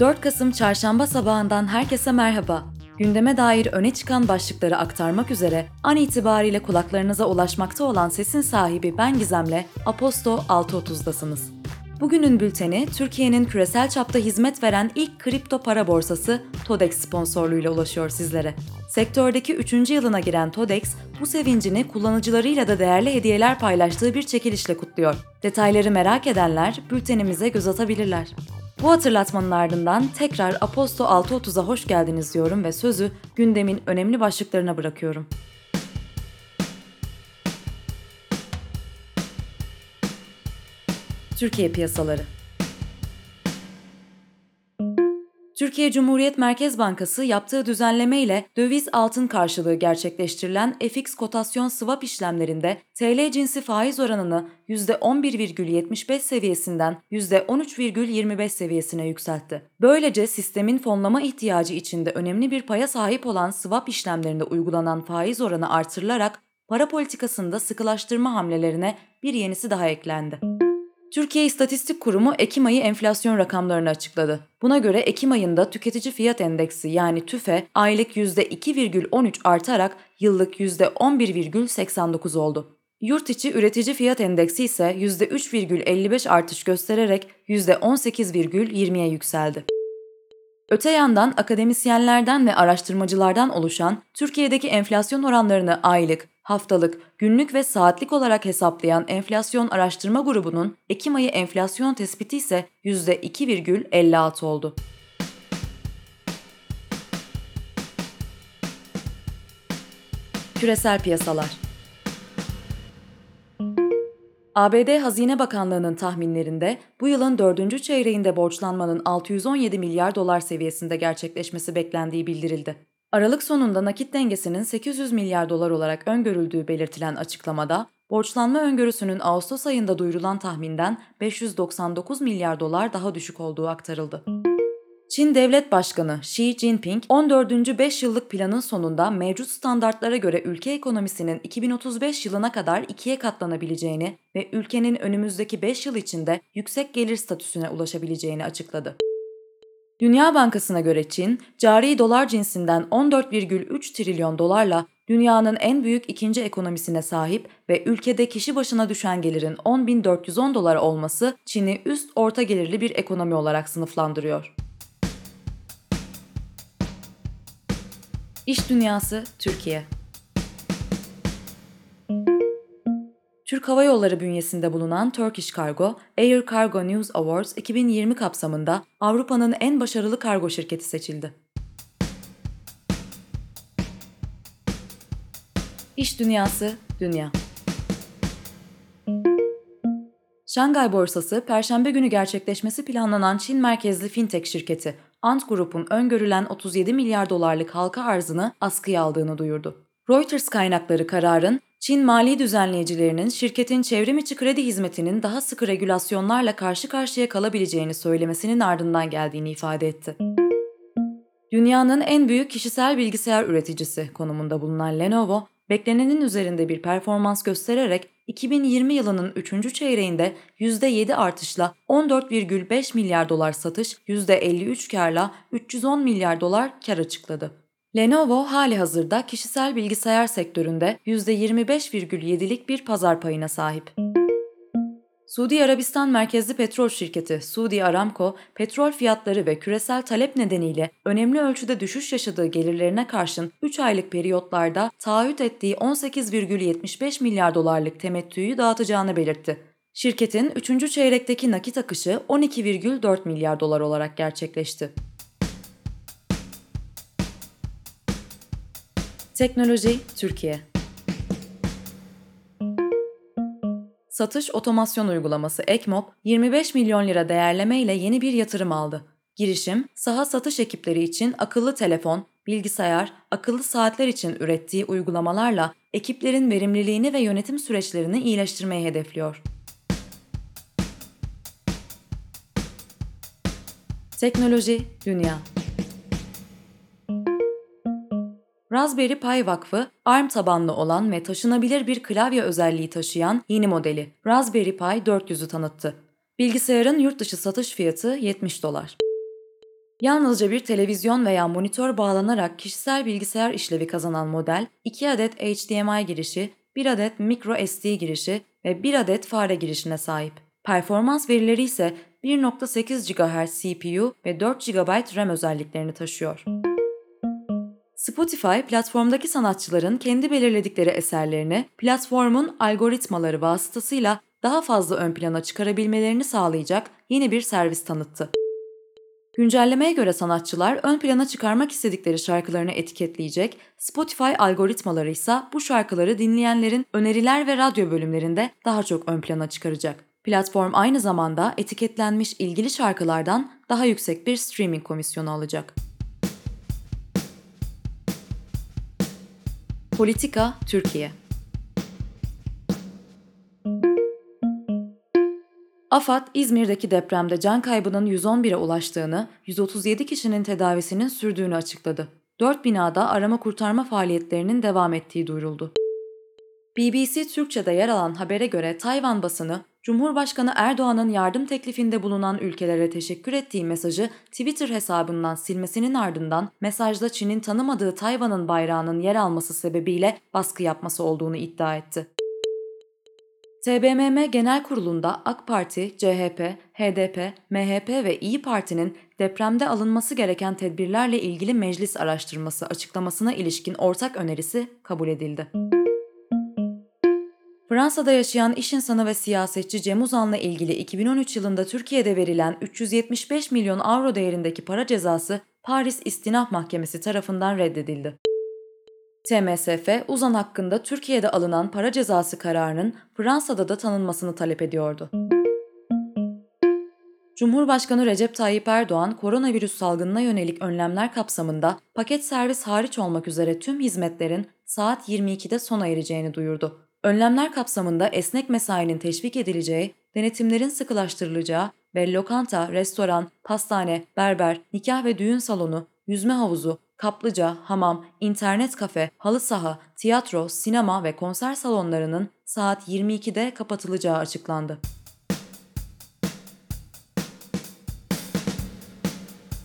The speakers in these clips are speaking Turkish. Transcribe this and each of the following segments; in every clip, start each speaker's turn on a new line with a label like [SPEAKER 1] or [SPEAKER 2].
[SPEAKER 1] 4 Kasım Çarşamba sabahından herkese merhaba. Gündeme dair öne çıkan başlıkları aktarmak üzere an itibariyle kulaklarınıza ulaşmakta olan sesin sahibi ben Gizem'le Aposto 6.30'dasınız. Bugünün bülteni Türkiye'nin küresel çapta hizmet veren ilk kripto para borsası TODEX sponsorluğuyla ulaşıyor sizlere. Sektördeki 3. yılına giren TODEX, bu sevincini kullanıcılarıyla da değerli hediyeler paylaştığı bir çekilişle kutluyor. Detayları merak edenler bültenimize göz atabilirler. Bu hatırlatmanın ardından tekrar Aposto 6.30'a hoş geldiniz diyorum ve sözü gündemin önemli başlıklarına bırakıyorum. Türkiye piyasaları Türkiye Cumhuriyet Merkez Bankası yaptığı düzenleme ile döviz altın karşılığı gerçekleştirilen FX kotasyon swap işlemlerinde TL cinsi faiz oranını %11,75 seviyesinden %13,25 seviyesine yükseltti. Böylece sistemin fonlama ihtiyacı içinde önemli bir paya sahip olan swap işlemlerinde uygulanan faiz oranı artırılarak para politikasında sıkılaştırma hamlelerine bir yenisi daha eklendi. Türkiye İstatistik Kurumu Ekim ayı enflasyon rakamlarını açıkladı. Buna göre Ekim ayında tüketici fiyat endeksi yani TÜFE aylık %2,13 artarak yıllık %11,89 oldu. Yurt içi üretici fiyat endeksi ise %3,55 artış göstererek %18,20'ye yükseldi. Öte yandan akademisyenlerden ve araştırmacılardan oluşan Türkiye'deki enflasyon oranlarını aylık, haftalık, günlük ve saatlik olarak hesaplayan enflasyon araştırma grubunun Ekim ayı enflasyon tespiti ise %2,56 oldu. Küresel piyasalar ABD Hazine Bakanlığı'nın tahminlerinde bu yılın dördüncü çeyreğinde borçlanmanın 617 milyar dolar seviyesinde gerçekleşmesi beklendiği bildirildi. Aralık sonunda nakit dengesinin 800 milyar dolar olarak öngörüldüğü belirtilen açıklamada, borçlanma öngörüsünün Ağustos ayında duyurulan tahminden 599 milyar dolar daha düşük olduğu aktarıldı. Çin Devlet Başkanı Xi Jinping, 14. 5 yıllık planın sonunda mevcut standartlara göre ülke ekonomisinin 2035 yılına kadar ikiye katlanabileceğini ve ülkenin önümüzdeki 5 yıl içinde yüksek gelir statüsüne ulaşabileceğini açıkladı. Dünya Bankası'na göre Çin, cari dolar cinsinden 14,3 trilyon dolarla dünyanın en büyük ikinci ekonomisine sahip ve ülkede kişi başına düşen gelirin 10.410 dolar olması Çin'i üst orta gelirli bir ekonomi olarak sınıflandırıyor. İş Dünyası Türkiye Türk Hava Yolları bünyesinde bulunan Turkish Cargo, Air Cargo News Awards 2020 kapsamında Avrupa'nın en başarılı kargo şirketi seçildi. İş Dünyası Dünya Şangay Borsası, Perşembe günü gerçekleşmesi planlanan Çin merkezli fintech şirketi Ant Group'un öngörülen 37 milyar dolarlık halka arzını askıya aldığını duyurdu. Reuters kaynakları kararın Çin mali düzenleyicilerinin şirketin çevrim içi kredi hizmetinin daha sıkı regülasyonlarla karşı karşıya kalabileceğini söylemesinin ardından geldiğini ifade etti. Dünyanın en büyük kişisel bilgisayar üreticisi konumunda bulunan Lenovo, beklenenin üzerinde bir performans göstererek 2020 yılının 3. çeyreğinde %7 artışla 14,5 milyar dolar satış, %53 karla 310 milyar dolar kar açıkladı. Lenovo hali hazırda kişisel bilgisayar sektöründe %25,7'lik bir pazar payına sahip. Suudi Arabistan merkezli petrol şirketi Suudi Aramco, petrol fiyatları ve küresel talep nedeniyle önemli ölçüde düşüş yaşadığı gelirlerine karşın 3 aylık periyotlarda taahhüt ettiği 18,75 milyar dolarlık temettüyü dağıtacağını belirtti. Şirketin 3. çeyrekteki nakit akışı 12,4 milyar dolar olarak gerçekleşti. Teknoloji Türkiye Satış otomasyon uygulaması Ekmop 25 milyon lira değerleme ile yeni bir yatırım aldı. Girişim, saha satış ekipleri için akıllı telefon, bilgisayar, akıllı saatler için ürettiği uygulamalarla ekiplerin verimliliğini ve yönetim süreçlerini iyileştirmeyi hedefliyor. Teknoloji Dünya Raspberry Pi Vakfı, ARM tabanlı olan ve taşınabilir bir klavye özelliği taşıyan yeni modeli Raspberry Pi 400'ü tanıttı. Bilgisayarın yurt dışı satış fiyatı 70 dolar. Yalnızca bir televizyon veya monitör bağlanarak kişisel bilgisayar işlevi kazanan model, 2 adet HDMI girişi, 1 adet micro SD girişi ve 1 adet fare girişine sahip. Performans verileri ise 1.8 GHz CPU ve 4 GB RAM özelliklerini taşıyor. Spotify, platformdaki sanatçıların kendi belirledikleri eserlerini platformun algoritmaları vasıtasıyla daha fazla ön plana çıkarabilmelerini sağlayacak yeni bir servis tanıttı. Güncellemeye göre sanatçılar ön plana çıkarmak istedikleri şarkılarını etiketleyecek, Spotify algoritmaları ise bu şarkıları dinleyenlerin öneriler ve radyo bölümlerinde daha çok ön plana çıkaracak. Platform aynı zamanda etiketlenmiş ilgili şarkılardan daha yüksek bir streaming komisyonu alacak. Politika Türkiye AFAD, İzmir'deki depremde can kaybının 111'e ulaştığını, 137 kişinin tedavisinin sürdüğünü açıkladı. 4 binada arama kurtarma faaliyetlerinin devam ettiği duyuruldu. BBC Türkçe'de yer alan habere göre Tayvan basını, Cumhurbaşkanı Erdoğan'ın yardım teklifinde bulunan ülkelere teşekkür ettiği mesajı Twitter hesabından silmesinin ardından mesajda Çin'in tanımadığı Tayvan'ın bayrağının yer alması sebebiyle baskı yapması olduğunu iddia etti. TBMM Genel Kurulu'nda AK Parti, CHP, HDP, MHP ve İyi Parti'nin depremde alınması gereken tedbirlerle ilgili meclis araştırması açıklamasına ilişkin ortak önerisi kabul edildi. Fransa'da yaşayan iş insanı ve siyasetçi Cem Uzan'la ilgili 2013 yılında Türkiye'de verilen 375 milyon avro değerindeki para cezası Paris İstinaf Mahkemesi tarafından reddedildi. TMSF, Uzan hakkında Türkiye'de alınan para cezası kararının Fransa'da da tanınmasını talep ediyordu. Cumhurbaşkanı Recep Tayyip Erdoğan, koronavirüs salgınına yönelik önlemler kapsamında paket servis hariç olmak üzere tüm hizmetlerin saat 22'de sona ereceğini duyurdu. Önlemler kapsamında esnek mesainin teşvik edileceği, denetimlerin sıkılaştırılacağı ve lokanta, restoran, pastane, berber, nikah ve düğün salonu, yüzme havuzu, kaplıca, hamam, internet kafe, halı saha, tiyatro, sinema ve konser salonlarının saat 22'de kapatılacağı açıklandı.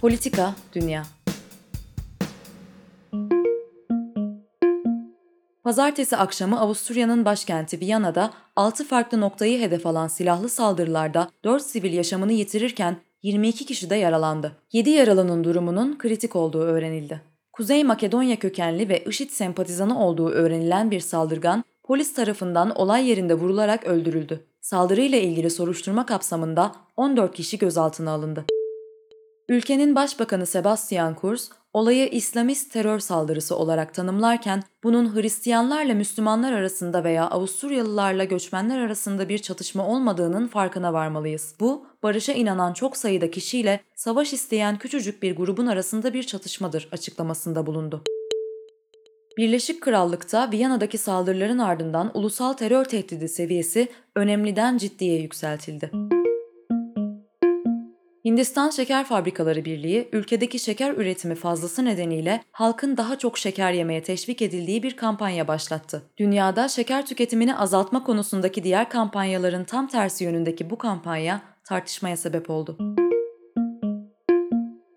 [SPEAKER 1] Politika, Dünya Pazartesi akşamı Avusturya'nın başkenti Viyana'da 6 farklı noktayı hedef alan silahlı saldırılarda 4 sivil yaşamını yitirirken 22 kişi de yaralandı. 7 yaralının durumunun kritik olduğu öğrenildi. Kuzey Makedonya kökenli ve IŞİD sempatizanı olduğu öğrenilen bir saldırgan polis tarafından olay yerinde vurularak öldürüldü. Saldırıyla ilgili soruşturma kapsamında 14 kişi gözaltına alındı. Ülkenin Başbakanı Sebastian Kurz, olayı İslamist terör saldırısı olarak tanımlarken bunun Hristiyanlarla Müslümanlar arasında veya Avusturyalılarla göçmenler arasında bir çatışma olmadığının farkına varmalıyız. Bu, barışa inanan çok sayıda kişiyle savaş isteyen küçücük bir grubun arasında bir çatışmadır açıklamasında bulundu. Birleşik Krallık'ta Viyana'daki saldırıların ardından ulusal terör tehdidi seviyesi önemliden ciddiye yükseltildi. Hindistan Şeker Fabrikaları Birliği, ülkedeki şeker üretimi fazlası nedeniyle halkın daha çok şeker yemeye teşvik edildiği bir kampanya başlattı. Dünyada şeker tüketimini azaltma konusundaki diğer kampanyaların tam tersi yönündeki bu kampanya tartışmaya sebep oldu.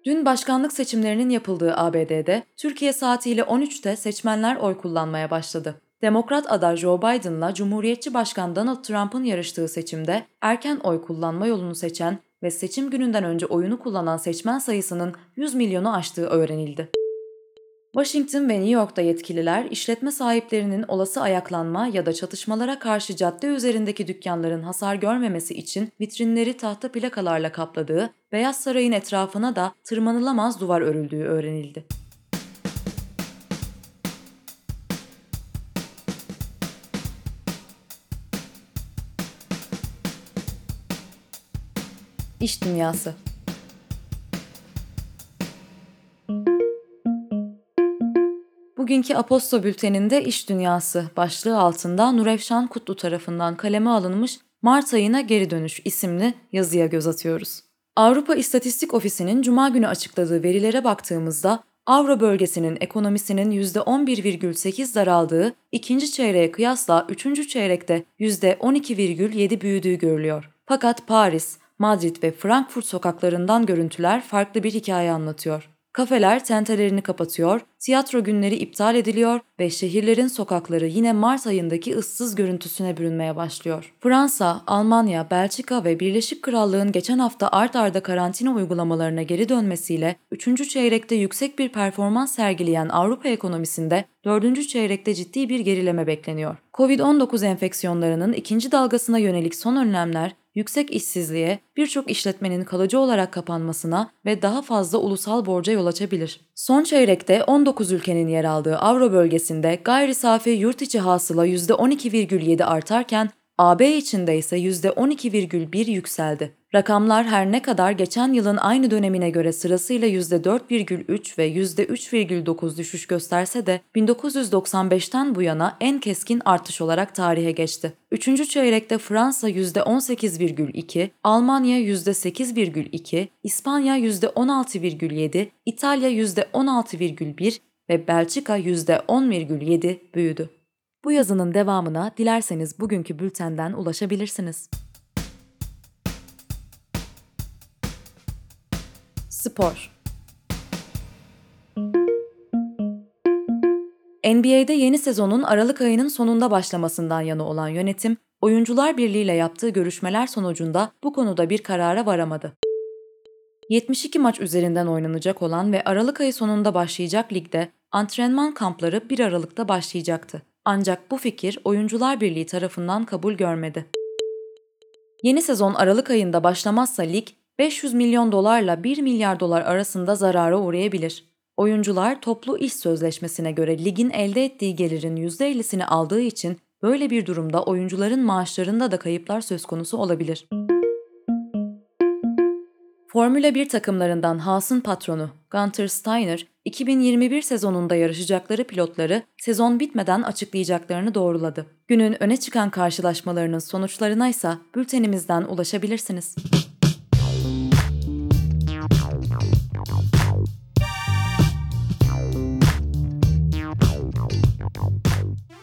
[SPEAKER 1] Dün başkanlık seçimlerinin yapıldığı ABD'de Türkiye saatiyle 13'te seçmenler oy kullanmaya başladı. Demokrat aday Joe Biden'la Cumhuriyetçi Başkan Donald Trump'ın yarıştığı seçimde erken oy kullanma yolunu seçen ve seçim gününden önce oyunu kullanan seçmen sayısının 100 milyonu aştığı öğrenildi. Washington ve New York'ta yetkililer işletme sahiplerinin olası ayaklanma ya da çatışmalara karşı cadde üzerindeki dükkanların hasar görmemesi için vitrinleri tahta plakalarla kapladığı Beyaz Saray'ın etrafına da tırmanılamaz duvar örüldüğü öğrenildi. İş Dünyası Bugünkü Aposto Bülteni'nde İş Dünyası başlığı altında Nurefşan Kutlu tarafından kaleme alınmış Mart ayına geri dönüş isimli yazıya göz atıyoruz. Avrupa İstatistik Ofisi'nin Cuma günü açıkladığı verilere baktığımızda Avro bölgesinin ekonomisinin %11,8 daraldığı ikinci çeyreğe kıyasla üçüncü çeyrekte %12,7 büyüdüğü görülüyor. Fakat Paris, Madrid ve Frankfurt sokaklarından görüntüler farklı bir hikaye anlatıyor. Kafeler tentelerini kapatıyor, tiyatro günleri iptal ediliyor ve şehirlerin sokakları yine Mart ayındaki ıssız görüntüsüne bürünmeye başlıyor. Fransa, Almanya, Belçika ve Birleşik Krallığın geçen hafta art arda karantina uygulamalarına geri dönmesiyle 3. çeyrekte yüksek bir performans sergileyen Avrupa ekonomisinde 4. çeyrekte ciddi bir gerileme bekleniyor. Covid-19 enfeksiyonlarının ikinci dalgasına yönelik son önlemler yüksek işsizliğe, birçok işletmenin kalıcı olarak kapanmasına ve daha fazla ulusal borca yol açabilir. Son çeyrekte 19 ülkenin yer aldığı Avro bölgesinde gayri safi yurt içi hasıla %12,7 artarken AB içinde ise %12,1 yükseldi. Rakamlar her ne kadar geçen yılın aynı dönemine göre sırasıyla %4,3 ve %3,9 düşüş gösterse de 1995'ten bu yana en keskin artış olarak tarihe geçti. Üçüncü çeyrekte Fransa %18,2, Almanya %8,2, İspanya %16,7, İtalya %16,1 ve Belçika %10,7 büyüdü. Bu yazının devamına dilerseniz bugünkü bültenden ulaşabilirsiniz. Spor NBA'de yeni sezonun Aralık ayının sonunda başlamasından yana olan yönetim, Oyuncular Birliği ile yaptığı görüşmeler sonucunda bu konuda bir karara varamadı. 72 maç üzerinden oynanacak olan ve Aralık ayı sonunda başlayacak ligde antrenman kampları 1 Aralık'ta başlayacaktı. Ancak bu fikir Oyuncular Birliği tarafından kabul görmedi. Yeni sezon Aralık ayında başlamazsa lig 500 milyon dolarla 1 milyar dolar arasında zarara uğrayabilir. Oyuncular toplu iş sözleşmesine göre ligin elde ettiği gelirin %50'sini aldığı için böyle bir durumda oyuncuların maaşlarında da kayıplar söz konusu olabilir. Formula 1 takımlarından Haas'ın patronu Gunter Steiner, 2021 sezonunda yarışacakları pilotları sezon bitmeden açıklayacaklarını doğruladı. Günün öne çıkan karşılaşmalarının sonuçlarına ise bültenimizden ulaşabilirsiniz.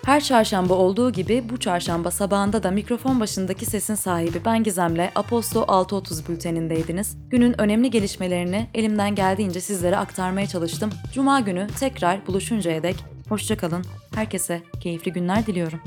[SPEAKER 1] Her çarşamba olduğu gibi bu çarşamba sabahında da mikrofon başındaki sesin sahibi ben Gizem'le Aposto 6.30 bültenindeydiniz. Günün önemli gelişmelerini elimden geldiğince sizlere aktarmaya çalıştım. Cuma günü tekrar buluşuncaya dek hoşçakalın. Herkese keyifli günler diliyorum.